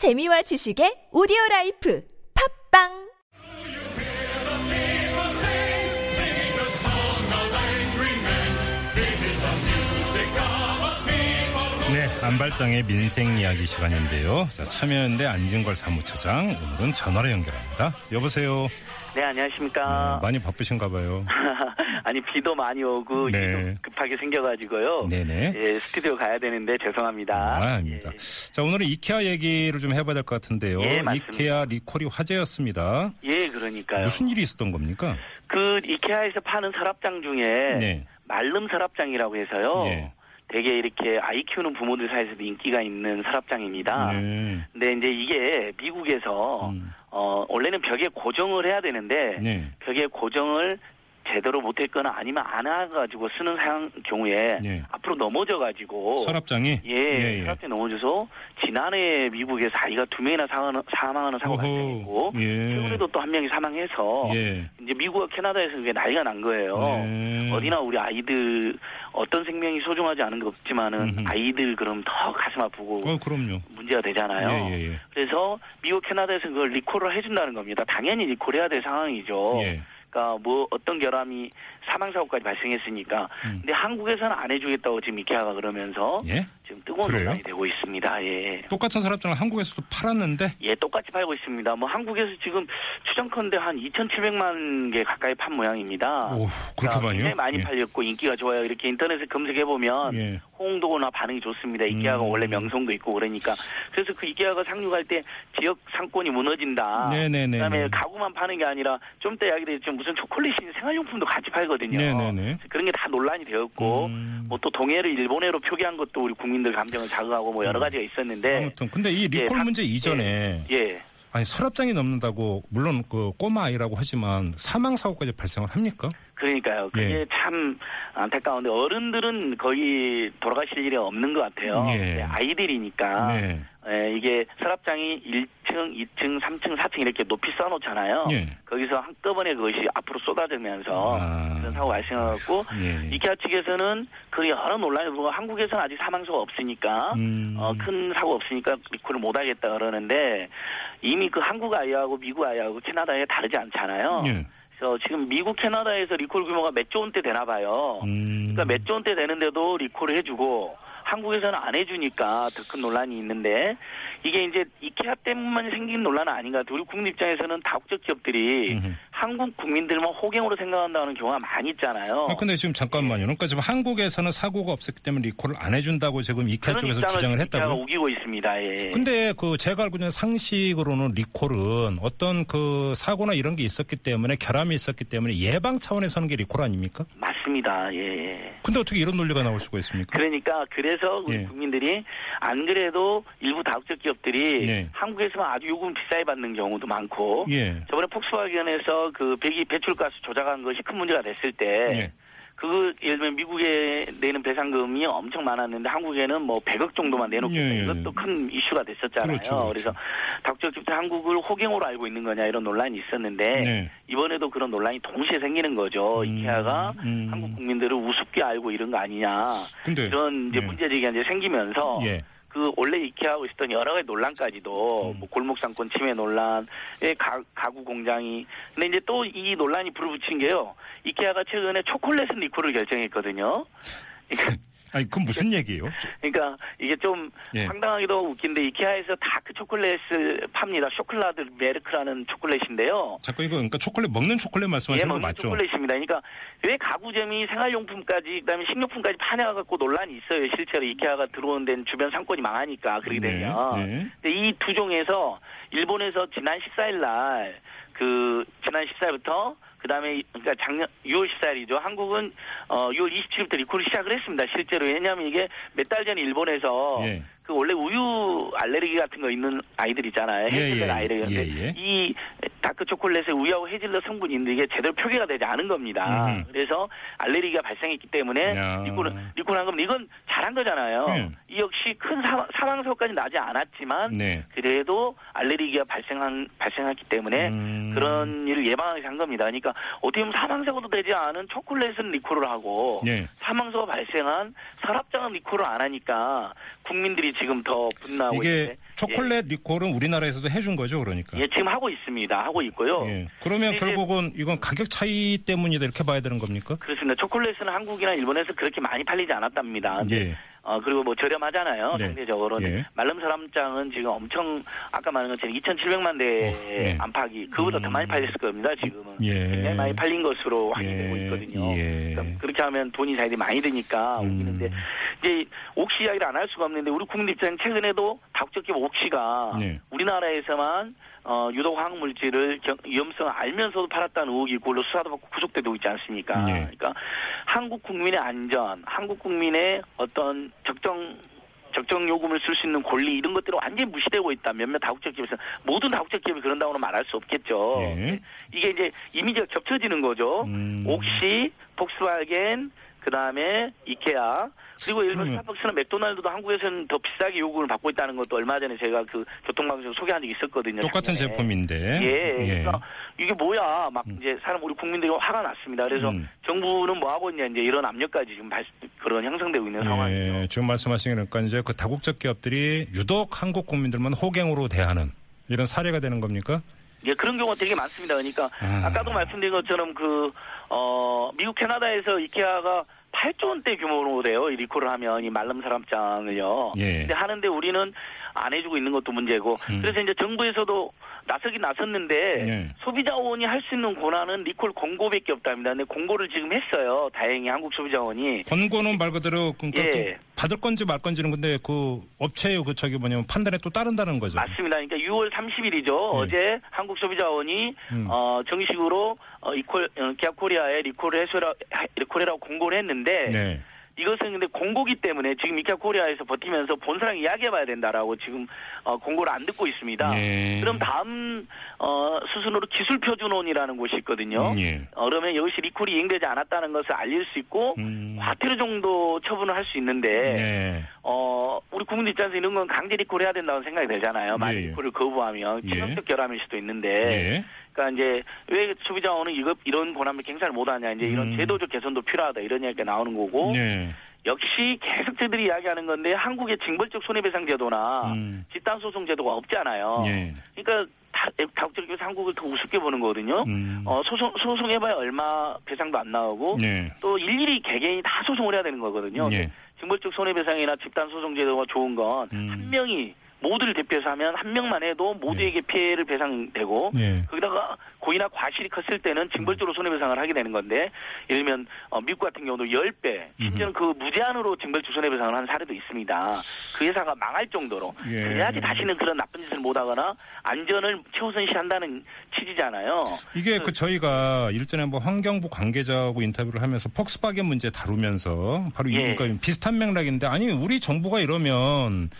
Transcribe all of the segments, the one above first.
재미와 지식의 오디오 life. 팟빵 안발장의 민생 이야기 시간인데요. 자, 참여연대 안진걸 사무처장 오늘은 전화로 연결합니다. 여보세요. 네, 안녕하십니까. 어, 많이 바쁘신가 봐요. 아니, 비도 많이 오고, 네. 일도 급하게 생겨가지고요. 네네. 예, 스튜디오 가야 되는데 죄송합니다. 아, 아닙니다. 자, 오늘은 이케아 얘기를 좀 해봐야 될 것 같은데요. 예, 맞습니다. 이케아 리콜이 화제였습니다. 예, 그러니까요. 무슨 일이 있었던 겁니까? 그, 이케아에서 파는 서랍장 중에, 네. 말름 서랍장이라고 해서요. 예. 되게 이렇게 아이 키우는 부모들 사이에서도 인기가 있는 서랍장입니다. 네. 근데 이제 이게 미국에서, 음. 어, 원래는 벽에 고정을 해야 되는데, 네. 벽에 고정을 제대로 못했거나 아니면 안 해가지고 쓰는 상황 경우에 네. 앞으로 넘어져가지고 서랍장이? 예, 예, 예. 서랍장에 넘어져서 지난해 미국에서 아이가 두 명이나 사망하는, 사망하는 사고가 예. 최근에도 또 한 명이 사망해서 예. 이제 미국과 캐나다에서 그게 난리가 난 거예요. 네. 어디나 우리 아이들 어떤 생명이 소중하지 않은 게 없지만은. 아이들 그럼 더 가슴 아프고 어, 그럼요. 문제가 되잖아요. 예, 예, 예. 그래서 미국 캐나다에서 그걸 리콜을 해준다는 겁니다. 당연히 리콜해야 될 상황이죠. 예. 그러니까 뭐 어떤 결함이 사망 사고까지 발생했으니까 음. 근데 한국에서는 안 해주겠다고 지금 이케아가 그러면서 예? 지금 뜨거운 그래요? 논란이 되고 있습니다. 예. 똑같은 서랍장을 한국에서도 팔았는데? 예, 똑같이 팔고 있습니다. 뭐 한국에서 지금 추정컨대 한 2,700만 개 가까이 판 모양입니다. 오, 그렇게 자, 많이요? 많이 예. 팔렸고 인기가 좋아요. 이렇게 인터넷에 검색해 보면 예. 호응도나 반응이 좋습니다. 이케아가 음. 원래 명성도 있고 그러니까 그래서 그 이케아가 상륙할 때 지역 상권이 무너진다. 네네네. 그다음에 가구만 파는 게 아니라 좀더 이야기 드렸죠. 무슨 초콜릿이나 생활용품도 같이 팔거든요. 네네네. 그런 게 다 논란이 되었고 음. 뭐또 동해를 일본해로 표기한 것도 우리 국민들 감정을 자극하고 뭐 여러 가지가 있었는데 아무튼 근데 이 리콜 예, 다- 문제 이전에 예. 아니 서랍장이 넘는다고 물론 그 꼬마 아이라고 하지만 사망 사고까지 발생을 합니까? 그러니까요. 그게 예. 참 안타까운데 어른들은 거의 돌아가실 일이 없는 것 같아요. 예. 아이들이니까 네. 예, 이게 서랍장이 1층, 2층, 3층, 4층 이렇게 높이 써놓잖아요. 예. 거기서 한꺼번에 그것이 앞으로 쏟아지면서 아. 그런 사고 발생하고 예. 이케아 측에서는 그 여러 논란이 불고 한국에서는 아직 사망사고 없으니까 음. 어, 큰 사고 없으니까 리콜을 못하겠다 그러는데 이미 그 한국 아이하고 미국 아이하고 캐나다 아이 다르지 않잖아요. 예. 그래서 지금 미국 캐나다에서 리콜 규모가 몇 조 원대 되나 봐요. 음. 그러니까 몇 조 원대 되는데도 리콜을 해주고 한국에서는 안 해주니까 더 큰 논란이 있는데 이게 이제 이케아 때문만 생긴 논란은 아닌가. 우리 국민 입장에서는 다국적 기업들이 음흠. 한국 국민들만 호갱으로 생각한다는 경우가 많이 있잖아요. 아, 근데 지금 잠깐만요. 그러니까 지금 한국에서는 사고가 없었기 때문에 리콜을 안 해준다고 지금 이케아 쪽에서 주장을 했다고요? 우기고 있습니다. 예. 근데 그 제가 알고 있는 상식으로는 리콜은 어떤 그 사고나 이런 게 있었기 때문에 결함이 있었기 때문에 예방 차원에서 하는 게 리콜 아닙니까? 맞 습니다. 예. 예. 근데 어떻게 이런 논리가 나올 수가 있습니까? 그러니까 그래서 우리 예. 국민들이 안 그래도 일부 다국적 기업들이 예. 한국에서만 아주 요금 비싸게 받는 경우도 많고 예. 저번에 폭스바겐에서 그 배기 배출가스 조작한 것이 큰 문제가 됐을 때 예. 그 예를 들면 미국에 내는 배상금이 엄청 많았는데 한국에는 뭐 100억 정도만 내놓겠다 예, 예. 이것도 큰 이슈가 됐었잖아요. 그렇죠, 그렇죠. 래서 다국적 기업들 한국을 호갱으로 알고 있는 거냐 이런 논란이 있었는데 네. 이번에도 그런 논란이 동시에 생기는 거죠. 음, 이케아가 음. 한국 국민들을 우습게 알고 이런 거 아니냐 근데 이런 이제 예. 문제 제기가 이제 생기면서 예. 그 원래 이케아하고 있었던 여러 가지 논란까지도 음. 뭐 골목상권 침해 논란, 예, 가, 가구 공장이 근데 이제 또 이 논란이 불을 붙인 게요. 이케아가 최근에 초콜릿 리콜을 결정했거든요. 아니 그건 무슨 얘기예요? 그러니까 이게 좀 예. 황당하기도 웃긴데 이케아에서 dark 초콜릿을 팝니다. 쇼콜라드 메르크라는 초콜릿인데요. 잠깐 이거 그러니까 초콜릿 먹는 초콜릿 말씀하시는 예, 거 먹는 맞죠? 초콜릿입니다. 그러니까 왜 가구점이 생활용품까지 그다음에 식료품까지 파냐 갖고 논란이 있어요. 실제로 이케아가 들어온 데는 주변 상권이 망하니까 그렇게 네, 되면. 네. 근데 이 두 종에서 일본에서 지난 14일 날 그 지난 14일부터 그다음에 그러니까 작년 6월 14일이죠. 한국은 어 6월 27일부터 리콜을 시작을 했습니다. 실제로 왜냐하면 이게 몇 달 전에 일본에서 예. 그 원래 우유 알레르기 같은 거 있는 아이들 있잖아요. 예, 해질러 예, 알레르기. 예, 근데 예. 이 dark 초콜릿에 우유하고 해질러 성분이 있는데 이게 제대로 표기가 되지 않은 겁니다. 음흠. 그래서 알레르기가 발생했기 때문에 야. 리콜 리콜한 거면 이건 잘한 거잖아요. 예. 이 역시 큰 사, 사망사고까지 나지 않았지만 네. 그래도 알레르기가 발생한 발생했기 때문에 음. 그런 일을 예방하기 위한 겁니다. 그러니까 어떻게 보면 사망사고도 되지 않은 초콜릿은 리콜을 하고 예. 사망사고 발생한 서랍장은 리콜을 안 하니까 국민들이 지금 더 분노하고 이게 있는데 초콜릿 리콜은 우리나라에서도 해준 거죠, 그러니까. 예, 지금 하고 있습니다. 하고 있고요. 예. 그러면 결국은 이건 가격 차이 때문이다 이렇게 봐야 되는 겁니까? 그렇습니다. 초콜릿은 한국이나 일본에서 그렇게 많이 팔리지 않았답니다. 예. 어, 그리고 뭐 저렴하잖아요. 네. 상대적으로. 예. 말름 사람장은 지금 엄청, 아까 말한 것처럼 2,700만 대 어, 네. 안팎이, 그보다 더 음. 많이 팔렸을 겁니다, 지금은. 예. 굉장히 많이 팔린 것으로 확인되고 예. 있거든요. 예. 그러니까 그렇게 하면 돈이 자기들이 많이 드니까 음. 옮기는데, 이제 옥시 이야기를 안 할 수가 없는데, 우리 국민 입장 최근에도 다국적 기업 옥시가 네. 우리나라에서만 어, 유독 화학 물질을 위험성을 알면서도 팔았다는 의혹이 있고 그걸로 수사도 받고 구속되고 있지 않습니까? 네. 그러니까 한국 국민의 안전, 한국 국민의 어떤 적정 적정 요금을 쓸 수 있는 권리 이런 것들이 완전히 무시되고 있다. 몇몇 다국적 기업에서 모든 다국적 기업이 그런다고는 말할 수 없겠죠. 예. 이게 이제 이미지가 겹쳐지는 거죠. 음. 옥시, 폭스바겐, 그 다음에 이케아, 그리고 일본 그러면- 스타벅스나 맥도날드도 한국에서는 더 비싸게 요금을 받고 있다는 것도 얼마 전에 제가 그 교통방송에서 소개한 적이 있었거든요. 똑같은 작년에. 제품인데. 예, 그러니까 이게 뭐야, 막 음. 이제 사람 우리 국민들이 화가 났습니다. 그래서 음. 정부는 뭐 하고 있냐 이제 이런 압력까지 지금 발, 그런 형성되고 있는 상황이죠. 예, 지금 말씀하신 게 그러니까 이제 그 다국적 기업들이 유독 한국 국민들만 호갱으로 대하는 이런 사례가 되는 겁니까? 예, 그런 경우가 되게 많습니다. 그러니까 아. 아. 까도 말씀드린 것처럼 그, 어, 미국 캐나다에서 이케아가 8조 원대 규모로 돼요. 이 리콜을 하면 이 말름 사람장을요. 예. 근데 하는데 우리는 안 해주고 있는 것도 문제고. 음. 그래서 이제 정부에서도 나서긴 나섰는데 예. 소비자원이 할 수 있는 권한은 리콜 공고밖에 없답니다. 근데 공고를 지금 했어요. 다행히 한국 소비자원이. 권고는 말 그대로 그러니까 예. 그 받을 건지 말 건지는 근데 그 업체의 그 저기 뭐냐면 판단에 또 따른다는 거죠. 맞습니다. 그러니까 6월 30일이죠. 어제 한국 소비자원이 음. 어, 정식으로 어, 리콜 어, 이케아 코리아에 리콜을 하라 리콜이라고 공고를 했는데 네. 이것은 근데 공고기 때문에 지금 이케아 코리아에서 버티면서 본사랑 이야기해봐야 된다라고 지금 어, 공고를 안 듣고 있습니다. 예. 그럼 다음 어, 수순으로 기술 표준원이라는 곳이 있거든요. 음, 예. 어, 그러면 이것이 리콜이 이행되지 않았다는 것을 알릴 수 있고 음. 과태료 정도 처분을 할 수 있는데 네. 어, 우리 국민들 입장에서 이런 건 강제 리콜 해야 된다고 생각이 되잖아요. 만약 예, 예. 리콜을 거부하면 예. 치명적 결함일 수도 있는데. 예. 그러니까 이제 왜 소비자원은 이거 이런 권한을 갱산을 못하냐 이제 이런 음. 제도적 개선도 필요하다 이런 이야기가 나오는 거고 네. 역시 계속 저들이 이야기하는 건데 한국의 징벌적 손해배상 제도나 음. 집단소송 제도가 없잖아요. 예. 그러니까 다, 다국적에서 한국을 더 우습게 보는 거거든요. 음. 어, 소송 소송해봐야 얼마 배상도 안 나오고 네. 또 일일이 개개인이 다 소송을 해야 되는 거거든요. 예. 징벌적 손해배상이나 집단소송 제도가 좋은 건한 음. 명이 모두를 대표해서 하면 한 명만 해도 모두에게 피해를 배상되고 예. 거기다가 고의나 과실이 컸을 때는 징벌적으로 손해배상을 하게 되는 건데 예를 들면 어, 미국 같은 경우도 10배 심지어는 그 무제한으로 징벌적 손해배상을 하는 사례도 있습니다. 그 회사가 망할 정도로 예. 그래야지 다시는 그런 나쁜 짓을 못하거나 안전을 최우선시한다는 취지잖아요. 이게 그 저희가 일전에 뭐 환경부 관계자하고 인터뷰를 하면서 폭스바겐 문제 다루면서 바로 이 예. 그러니까 비슷한 맥락인데 아니 우리 정부가 이러면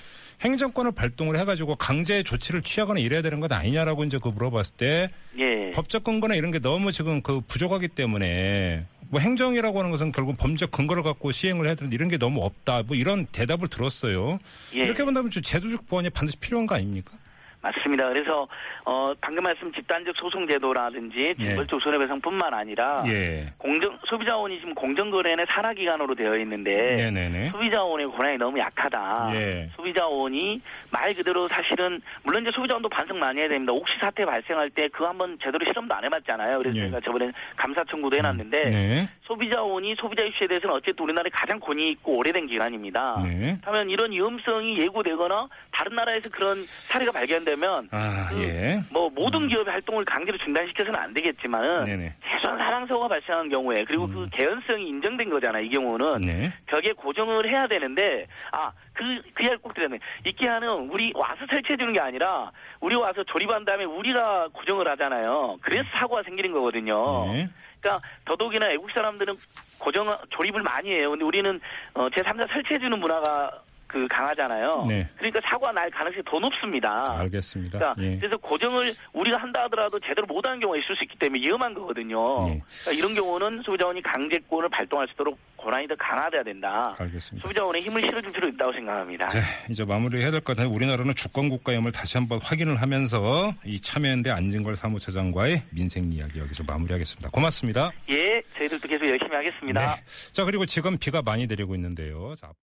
행정권을 발동을 해가지고 강제 조치를 취하거나 이래야 되는 것 아니냐라고 이제 그 물어봤을 때 예. 법적 근거나 이런 게 너무 지금 그 부족하기 때문에 뭐 행정이라고 하는 것은 결국 범죄 근거를 갖고 시행을 해야 되는데 이런 게 너무 없다 뭐 이런 대답을 들었어요. 예. 이렇게 본다면 좀 제도적 보완이 반드시 필요한 거 아닙니까? 맞습니다. 그래서 어 방금 말씀 집단적 소송 제도라든지 징벌적 손해배상뿐만 아니라 예. 공정 소비자원이 지금 공정거래는 산하기관으로 되어 있는데 네네네. 소비자원의 권한이 너무 약하다. 예. 소비자원이 말 그대로 사실은 물론 이제 소비자원도 반성 많이 해야 됩니다. 옥시 사태 발생할 때 그거 한번 제대로 실험도 안 해봤잖아요. 그래서 예. 제가 저번에 감사 청구도 해놨는데 네. 소비자원이 소비자 이슈에 대해서는 어쨌든 우리나라에 가장 권위 있고 오래된 기관입니다. 네. 하면 이런 위험성이 예고되거나 다른 나라에서 그런 사례가 발견 되면 아, 그 예. 뭐 모든 기업의 활동을 강제로 중단시켜서는 안 되겠지만은 네네. 최소한 사망사고가 발생한 경우에 그리고 그 개연성이 인정된 거잖아요. 이 경우는 네. 벽에 고정을 해야 되는데 아 그 그 이야기 꼭 드렸네. 이케아는 우리 와서 설치해 주는 게 아니라 우리 와서 조립한 다음에 우리가 고정을 하잖아요. 그래서 사고가 생기는 거거든요. 네. 그러니까 더더욱이나 외국 사람들은 고정 조립을 많이 해요. 근데 우리는 어, 제3자 설치해 주는 문화가 그 강하잖아요. 네. 그러니까 사고가 날 가능성이 더 높습니다. 알겠습니다. 그러니까 예. 그래서 고정을 우리가 한다 하더라도 제대로 못하는 경우가 있을 수 있기 때문에 위험한 거거든요. 예. 그러니까 이런 경우는 소비자원이 강제권을 발동할 수 있도록 권한이 더 강화돼야 된다. 알겠습니다. 소비자원의 힘을 실어줄 필요 있다고 생각합니다. 자, 이제 마무리해야 될 것 같아요. 우리나라는 주권 국가임을 다시 한번 확인을 하면서 이 참여연대 안진걸 사무처장과의 민생 이야기 여기서 마무리하겠습니다. 고맙습니다. 예, 저희들도 계속 열심히 하겠습니다. 네. 자, 그리고 지금 비가 많이 내리고 있는데요. 자.